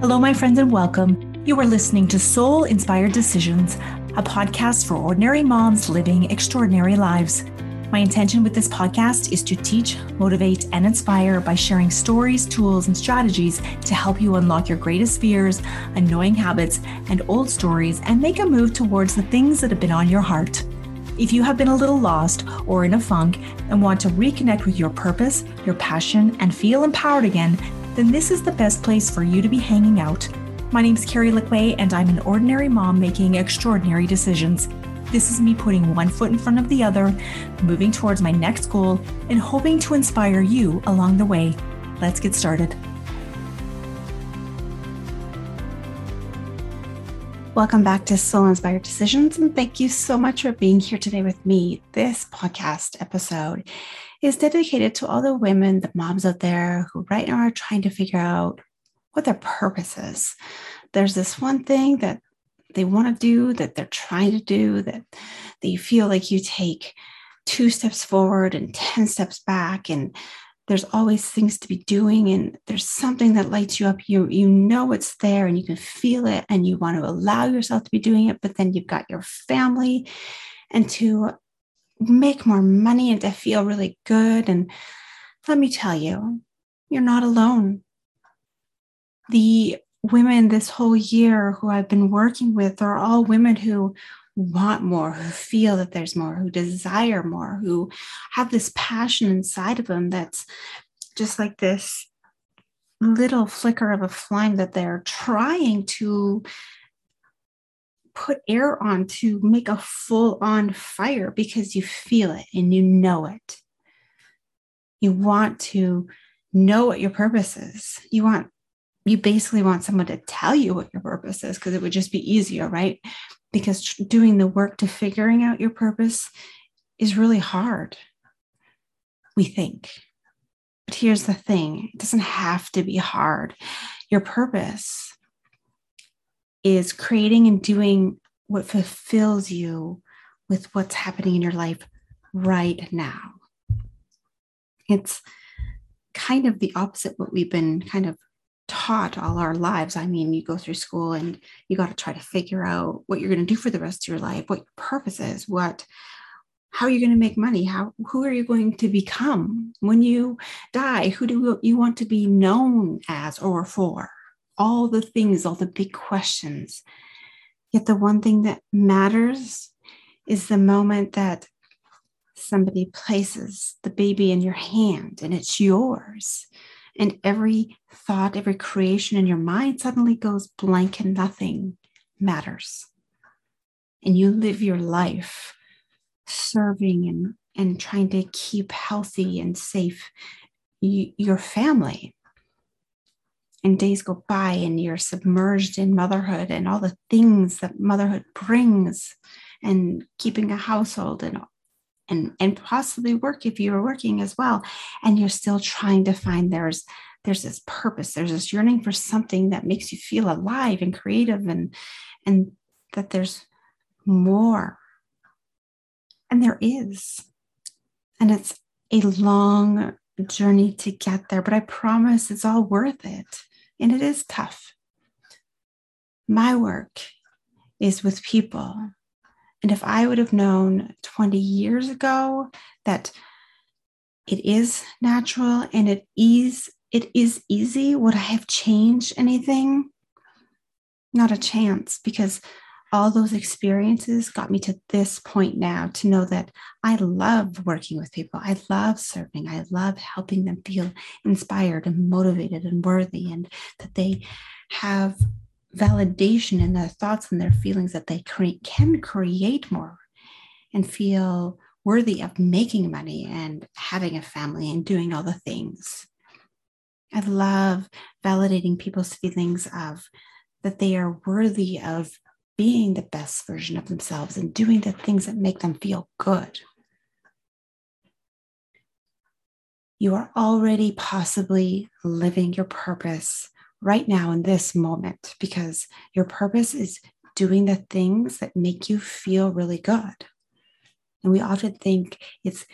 Hello, my friends, and welcome. You are listening to Soul Inspired Decisions, a podcast for ordinary moms living extraordinary lives. My intention with this podcast is to teach, motivate, and inspire by sharing stories, tools, and strategies to help you unlock your greatest fears, annoying habits, and old stories and make a move towards the things that have been on your heart. If you have been a little lost or in a funk and want to reconnect with your purpose, your passion, and feel empowered again, then this is the best place for you to be hanging out. My name's Carrie Lickway, and I'm an ordinary mom making extraordinary decisions. This is me putting one foot in front of the other, moving towards my next goal, and hoping to inspire you along the way. Let's get started. Welcome back to Soul Inspired Decisions, and thank you so much for being here today with me. This podcast episode is dedicated to all the women, the moms out there who right now are trying to figure out what their purpose is. There's this one thing that they want to do, that they're trying to do, that they feel like you take two steps forward and 10 steps back and there's always things to be doing and there's something that lights you up you you know it's there and you can feel it and you want to allow yourself to be doing it but then you've got your family and to make more money and to feel really good. And let me tell you, you're not alone. The women this whole year who I've been working with are all women who want more, who feel that there's more, who desire more, who have this passion inside of them that's just like this little flicker of a flame that they're trying to put air on to make a full on fire because you feel it and you know it. You want to know what your purpose is. You want, you basically want someone to tell you what your purpose is because it would just be easier, right? Because doing the work to figuring out your purpose is really hard, we think. But here's the thing it doesn't have to be hard. Your purpose is creating and doing what fulfills you with what's happening in your life right now. It's kind of the opposite what we've been kind of taught all our lives. I mean, you go through school and you got to try to figure out what you're going to do for the rest of your life, what your purpose is, what how are you going to make money how who are you going to become when you die who do you want to be known as or for all the things, all the big questions. Yet the one thing that matters is the moment that somebody places the baby in your hand and it's yours. And every thought, every creation in your mind suddenly goes blank and nothing matters. And you live your life serving and, and trying to keep healthy and safe your family and days go by and you're submerged in motherhood and all the things that motherhood brings and keeping a household and and and possibly work if you are working as well and you're still trying to find there's there's this purpose there's this yearning for something that makes you feel alive and creative and and that there's more and there is and it's a long journey to get there but i promise it's all worth it and it is tough. My work is with people. And if I would have known 20 years ago that it is natural and it is it is easy, would I have changed anything? Not a chance because all those experiences got me to this point now to know that I love working with people. I love serving. I love helping them feel inspired and motivated and worthy, and that they have validation in their thoughts and their feelings that they cre- can create more and feel worthy of making money and having a family and doing all the things. I love validating people's feelings of that they are worthy of being the best version of themselves and doing the things that make them feel good. You are already possibly living your purpose right now in this moment because your purpose is doing the things that make you feel really good. And we often think it's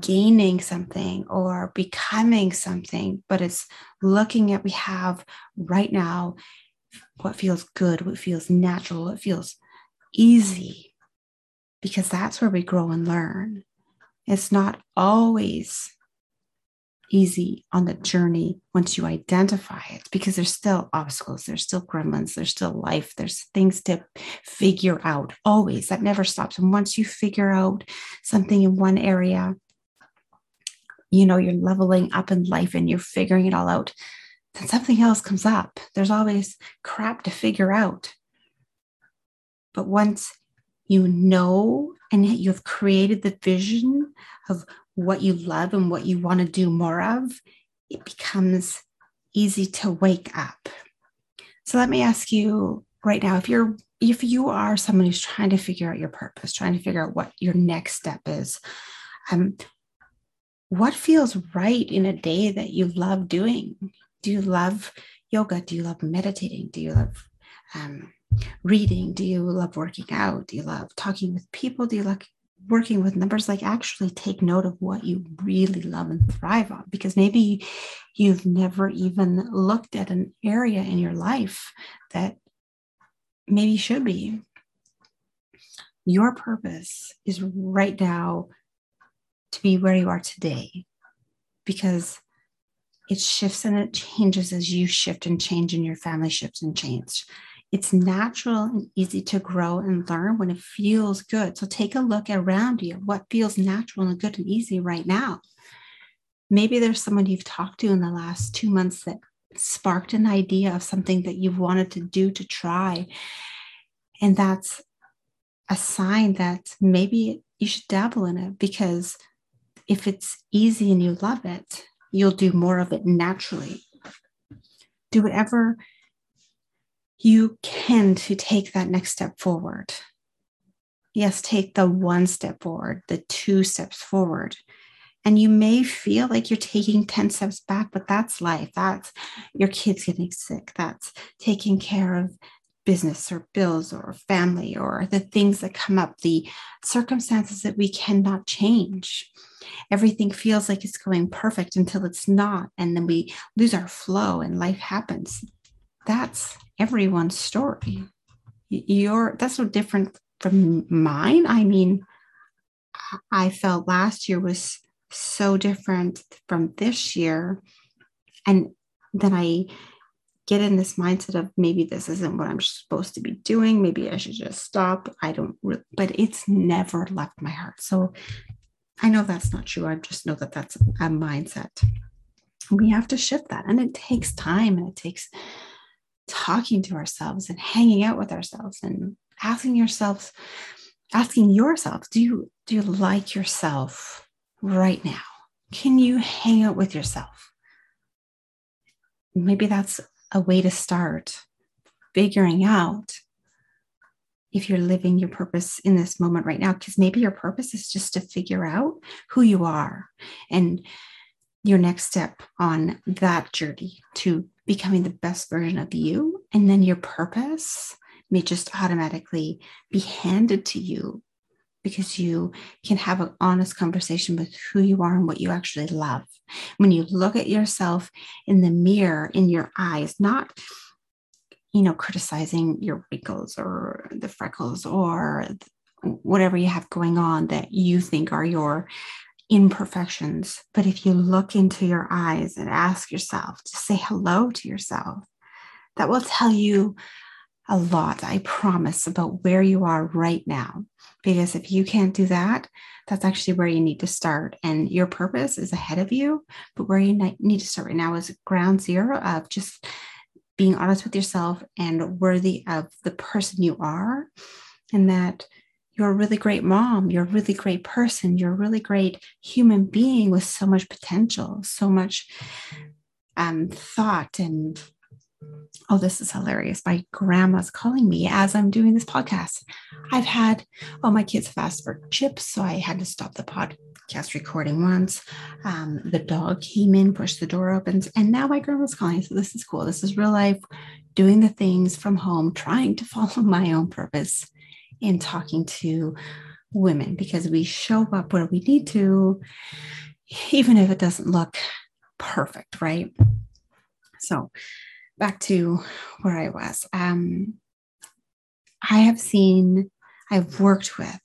gaining something or becoming something, but it's looking at we have right now what feels good, what feels natural, what feels easy, because that's where we grow and learn. It's not always easy on the journey once you identify it because there's still obstacles, there's still gremlins, there's still life, there's things to figure out always. That never stops. And once you figure out something in one area, you know, you're leveling up in life and you're figuring it all out, then something else comes up. There's always crap to figure out. But once you know and you've created the vision of what you love and what you want to do more of, it becomes easy to wake up. So let me ask you right now if you're if you are someone who's trying to figure out your purpose, trying to figure out what your next step is, um, what feels right in a day that you love doing? Do you love yoga? Do you love meditating? Do you love um, reading? Do you love working out? Do you love talking with people? Do you like working with numbers like actually take note of what you really love and thrive on because maybe you've never even looked at an area in your life that maybe should be. Your purpose is right now to be where you are today because it shifts and it changes as you shift and change and your family shifts and change it's natural and easy to grow and learn when it feels good. So take a look around you. What feels natural and good and easy right now? Maybe there's someone you've talked to in the last two months that sparked an idea of something that you've wanted to do to try. And that's a sign that maybe you should dabble in it because if it's easy and you love it, you'll do more of it naturally. Do whatever you can to take that next step forward. Yes, take the one step forward, the two steps forward. And you may feel like you're taking 10 steps back, but that's life. That's your kids getting sick. That's taking care of business or bills or family or the things that come up, the circumstances that we cannot change. Everything feels like it's going perfect until it's not. And then we lose our flow and life happens. That's everyone's story. Your that's so different from mine. I mean, I felt last year was so different from this year. And then I get in this mindset of maybe this isn't what I'm supposed to be doing. Maybe I should just stop. I don't, but it's never left my heart. So I know that's not true. I just know that that's a mindset. We have to shift that. And it takes time and it takes talking to ourselves and hanging out with ourselves and asking yourselves asking yourself do you do you like yourself right now? Can you hang out with yourself? Maybe that's a way to start figuring out if you're living your purpose in this moment right now because maybe your purpose is just to figure out who you are and your next step on that journey to becoming the best version of you. And then your purpose may just automatically be handed to you because you can have an honest conversation with who you are and what you actually love. When you look at yourself in the mirror, in your eyes, not you know criticizing your wrinkles or the freckles or whatever you have going on that you think are your imperfections. But if you look into your eyes and ask yourself to say hello to yourself, that will tell you a lot, I promise, about where you are right now. Because if you can't do that, that's actually where you need to start. And your purpose is ahead of you. But where you need to start right now is ground zero of just being honest with yourself and worthy of the person you are. And that you're a really great mom. You're a really great person. You're a really great human being with so much potential, so much um, thought. And oh, this is hilarious. My grandma's calling me as I'm doing this podcast. I've had, oh, my kids have asked for chips. So I had to stop the podcast recording once. Um, the dog came in, pushed the door open, and now my grandma's calling. So this is cool. This is real life, doing the things from home, trying to follow my own purpose in talking to women because we show up where we need to, even if it doesn't look perfect, right? So back to where I was. Um, I have seen, I've worked with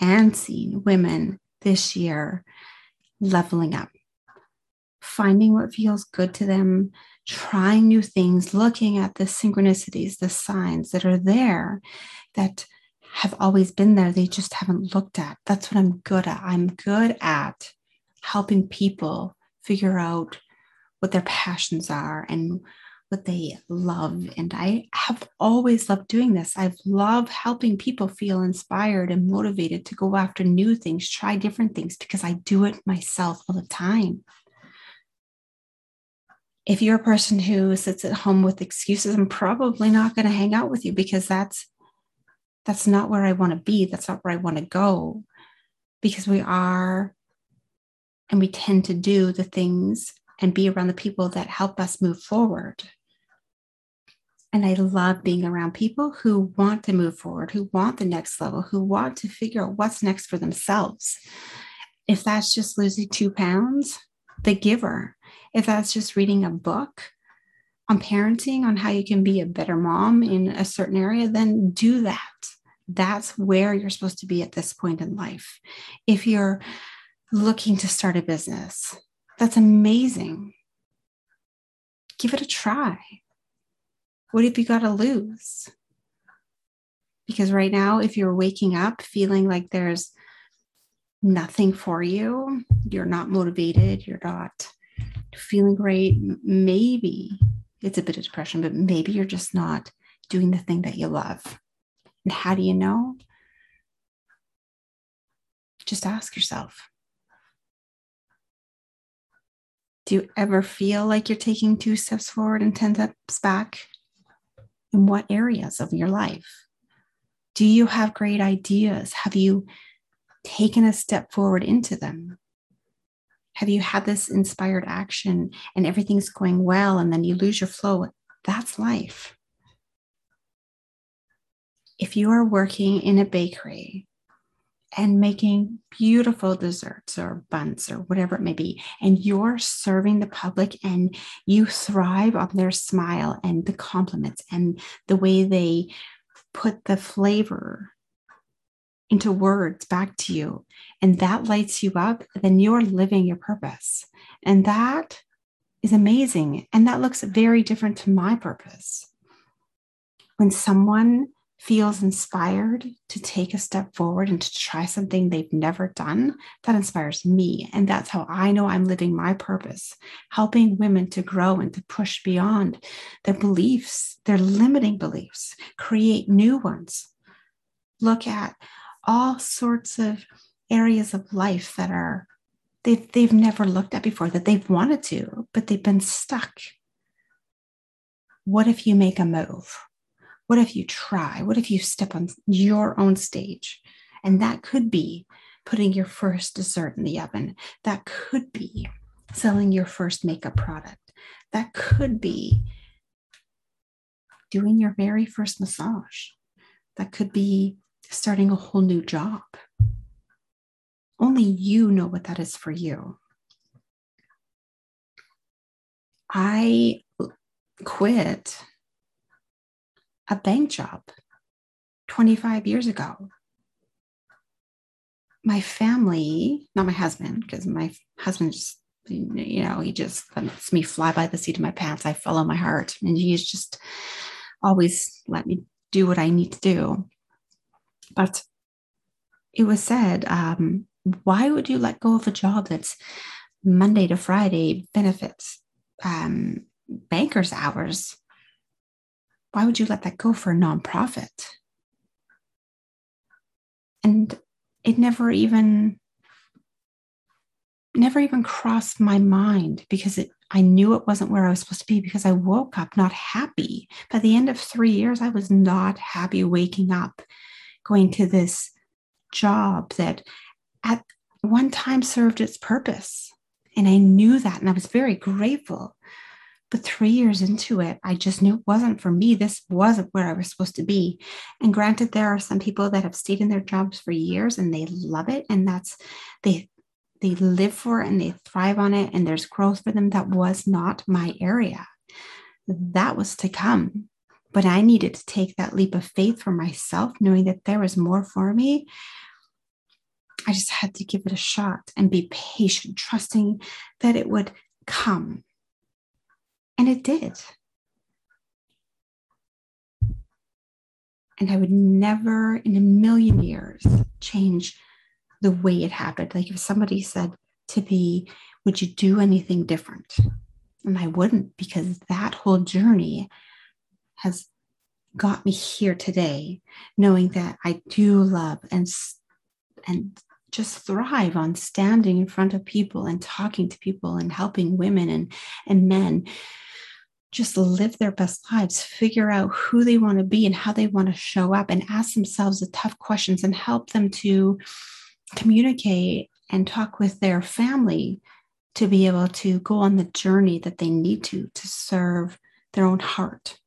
and seen women this year leveling up, finding what feels good to them, trying new things, looking at the synchronicities, the signs that are there that have always been there. They just haven't looked at. That's what I'm good at. I'm good at helping people figure out what their passions are and what they love. And I have always loved doing this. I've loved helping people feel inspired and motivated to go after new things, try different things, because I do it myself all the time. If you're a person who sits at home with excuses, I'm probably not going to hang out with you because that's that's not where I want to be. That's not where I want to go. Because we are and we tend to do the things and be around the people that help us move forward. And I love being around people who want to move forward, who want the next level, who want to figure out what's next for themselves. If that's just losing two pounds, the giver. If that's just reading a book on parenting, on how you can be a better mom in a certain area, then do that. That's where you're supposed to be at this point in life. If you're looking to start a business, that's amazing. Give it a try what have you got to lose? Because right now, if you're waking up feeling like there's nothing for you, you're not motivated, you're not feeling great, maybe it's a bit of depression, but maybe you're just not doing the thing that you love. And how do you know? Just ask yourself. Do you ever feel like you're taking two steps forward and 10 steps back? in what areas of your life? Do you have great ideas? Have you taken a step forward into them? Have you had this inspired action and everything's going well and then you lose your flow? That's life. If you are working in a bakery and making beautiful desserts or buns or whatever it may be, and you're serving the public and you thrive on their smile and the compliments and the way they put the flavor into words back to you, and that lights you up, then you're living your purpose. And that is amazing. And that looks very different to my purpose. When someone feels inspired to take a step forward and to try something they've never done, that inspires me. And that's how I know I'm living my purpose, helping women to grow and to push beyond their beliefs, their limiting beliefs, create new ones. Look at all sorts of areas of life that are they've, they've never looked at before that they've wanted to, but they've been stuck. What if you make a move? What if you try? What if you step on your own stage? And that could be putting your first dessert in the oven. That could be selling your first makeup product. That could be doing your very first massage. That could be starting a whole new job. Only you know what that is for you. I quit a bank job 25 years ago. My family, not my husband, because my husband just, you know, he just lets me fly by the seat of my pants. I follow my heart, and he's just always let me do what I need to do. But it was said, um, why would you let go of a job that's Monday to Friday benefits, um, banker's hours? why would you let that go for a nonprofit? And it never even never even crossed my mind because it I knew it wasn't where I was supposed to be because I woke up not happy. By the end of 3 years I was not happy waking up going to this job that at one time served its purpose and I knew that and I was very grateful but three years into it, I just knew it wasn't for me. This wasn't where I was supposed to be. And granted, there are some people that have stayed in their jobs for years and they love it. And that's they they live for it and they thrive on it and there's growth for them. That was not my area. that was to come. But I needed to take that leap of faith for myself, knowing that there was more for me. I just had to give it a shot and be patient, trusting that it would come. And it did. And I would never in a million years change the way it happened. Like if somebody said to me, Would you do anything different? And I wouldn't because that whole journey has got me here today, knowing that I do love and, and just thrive on standing in front of people and talking to people and helping women and, and men just live their best lives, figure out who they want to be and how they want to show up, and ask themselves the tough questions and help them to communicate and talk with their family to be able to go on the journey that they need to to serve their own heart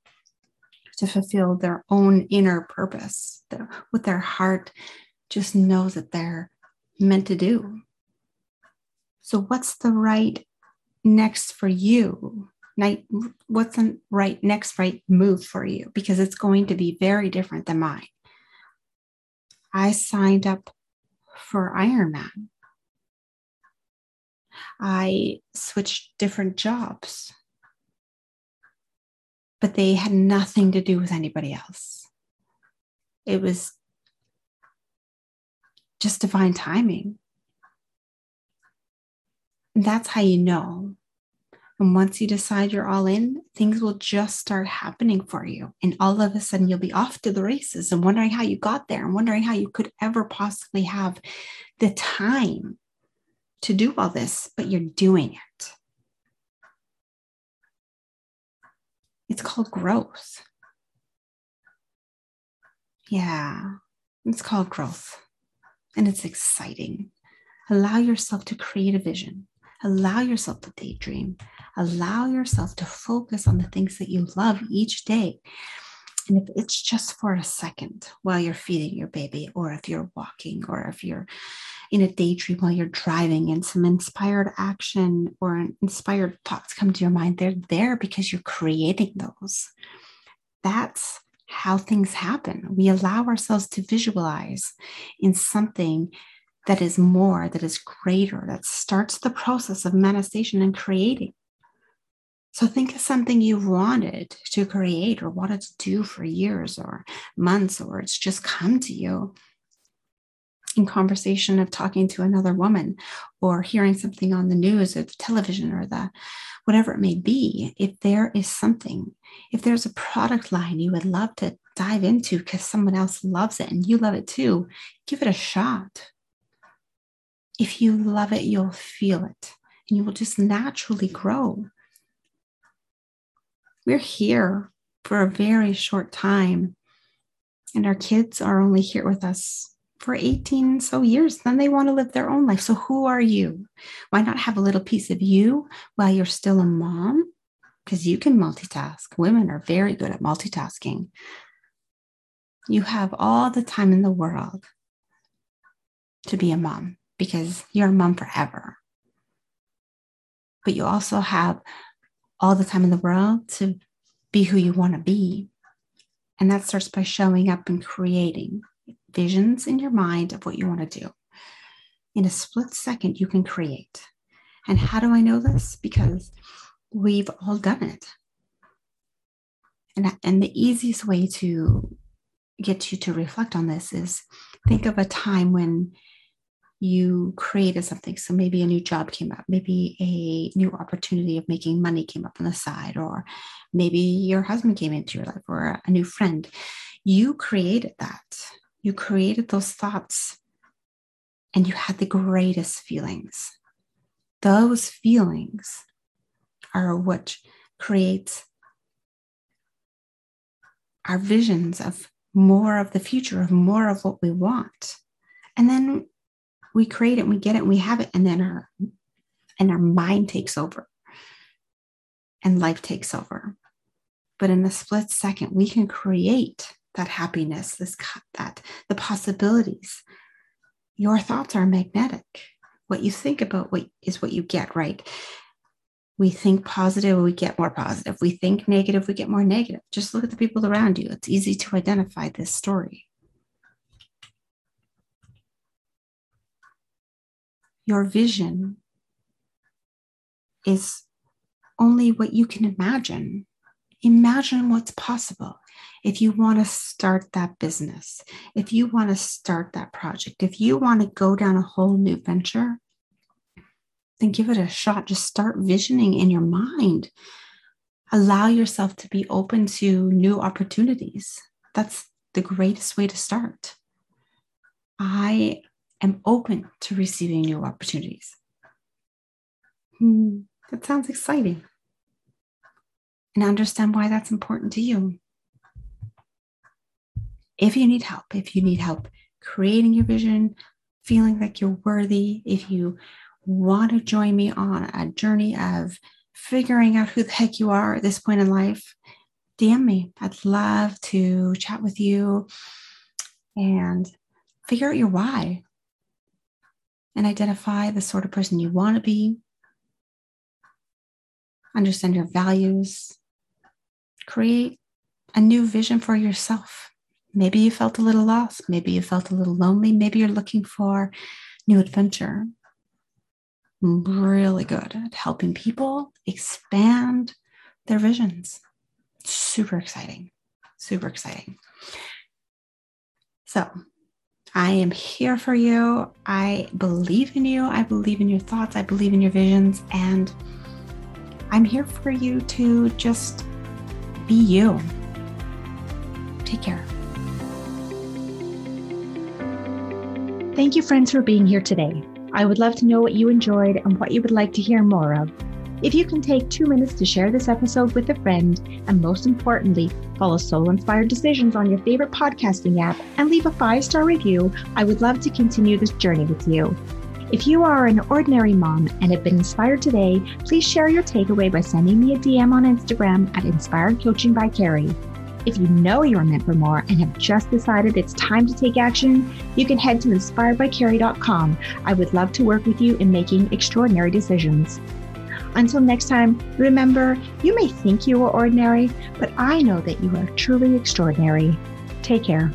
to fulfill their own inner purpose what their heart just knows that they're meant to do. So what's the right next for you? What's the right next right move for you? Because it's going to be very different than mine. I signed up for ironman. I switched different jobs, but they had nothing to do with anybody else. It was just divine timing. And that's how you know. And once you decide you're all in, things will just start happening for you. And all of a sudden, you'll be off to the races and wondering how you got there and wondering how you could ever possibly have the time to do all this, but you're doing it. It's called growth. Yeah, it's called growth. And it's exciting. Allow yourself to create a vision. Allow yourself to daydream. Allow yourself to focus on the things that you love each day. And if it's just for a second while you're feeding your baby, or if you're walking, or if you're in a daydream while you're driving and some inspired action or inspired thoughts come to your mind, they're there because you're creating those. That's how things happen. We allow ourselves to visualize in something that is more, that is greater, that starts the process of manifestation and creating. So think of something you've wanted to create or wanted to do for years or months, or it's just come to you in conversation of talking to another woman or hearing something on the news or the television or the whatever it may be if there is something if there's a product line you would love to dive into because someone else loves it and you love it too give it a shot. If you love it you'll feel it and you will just naturally grow. We're here for a very short time and our kids are only here with us for 18 so years then they want to live their own life. So who are you? Why not have a little piece of you while you're still a mom? Because you can multitask. Women are very good at multitasking. You have all the time in the world to be a mom because you're a mom forever. But you also have all the time in the world to be who you want to be. And that starts by showing up and creating visions in your mind of what you want to do. In a split second, you can create. And how do I know this? Because we've all done it. And, and the easiest way to get you to reflect on this is think of a time when you created something. So maybe a new job came up, maybe a new opportunity of making money came up on the side, or maybe your husband came into your life or a new friend. You created that you created those thoughts and you had the greatest feelings. Those feelings are what creates our visions of more of the future, of more of what we want. And then we create it and we get it and we have it, and then our and our mind takes over and life takes over. But in a split second, we can create that happiness, this that the possibilities. Your thoughts are magnetic. What you think about what is what you get, right? We think positive, we get more positive. We think negative, we get more negative. Just look at the people around you. It's easy to identify this story. Your vision is only what you can imagine. Imagine what's possible. If you want to start that business, if you want to start that project, if you want to go down a whole new venture, then give it a shot. Just start visioning in your mind. Allow yourself to be open to new opportunities. That's the greatest way to start. I am open to receiving new opportunities. Hmm, that sounds exciting. And understand why that's important to you. If you need help, if you need help creating your vision, feeling like you're worthy, if you want to join me on a journey of figuring out who the heck you are at this point in life, DM me. I'd love to chat with you and figure out your why and identify the sort of person you want to be. Understand your values. Create a new vision for yourself. Maybe you felt a little lost. Maybe you felt a little lonely. Maybe you're looking for new adventure really good at helping people expand their visions. Super exciting. Super exciting. So, I am here for you. I believe in you. I believe in your thoughts. I believe in your visions. And I'm here for you to just be you. Take care. Thank you, friends, for being here today. I would love to know what you enjoyed and what you would like to hear more of. If you can take two minutes to share this episode with a friend, and most importantly, follow Soul Inspired Decisions on your favorite podcasting app and leave a five star review, I would love to continue this journey with you. If you are an ordinary mom and have been inspired today, please share your takeaway by sending me a DM on Instagram at Inspired Coaching by Carrie. If you know you are meant for more and have just decided it's time to take action, you can head to inspiredbycarrie.com. I would love to work with you in making extraordinary decisions. Until next time, remember, you may think you are ordinary, but I know that you are truly extraordinary. Take care.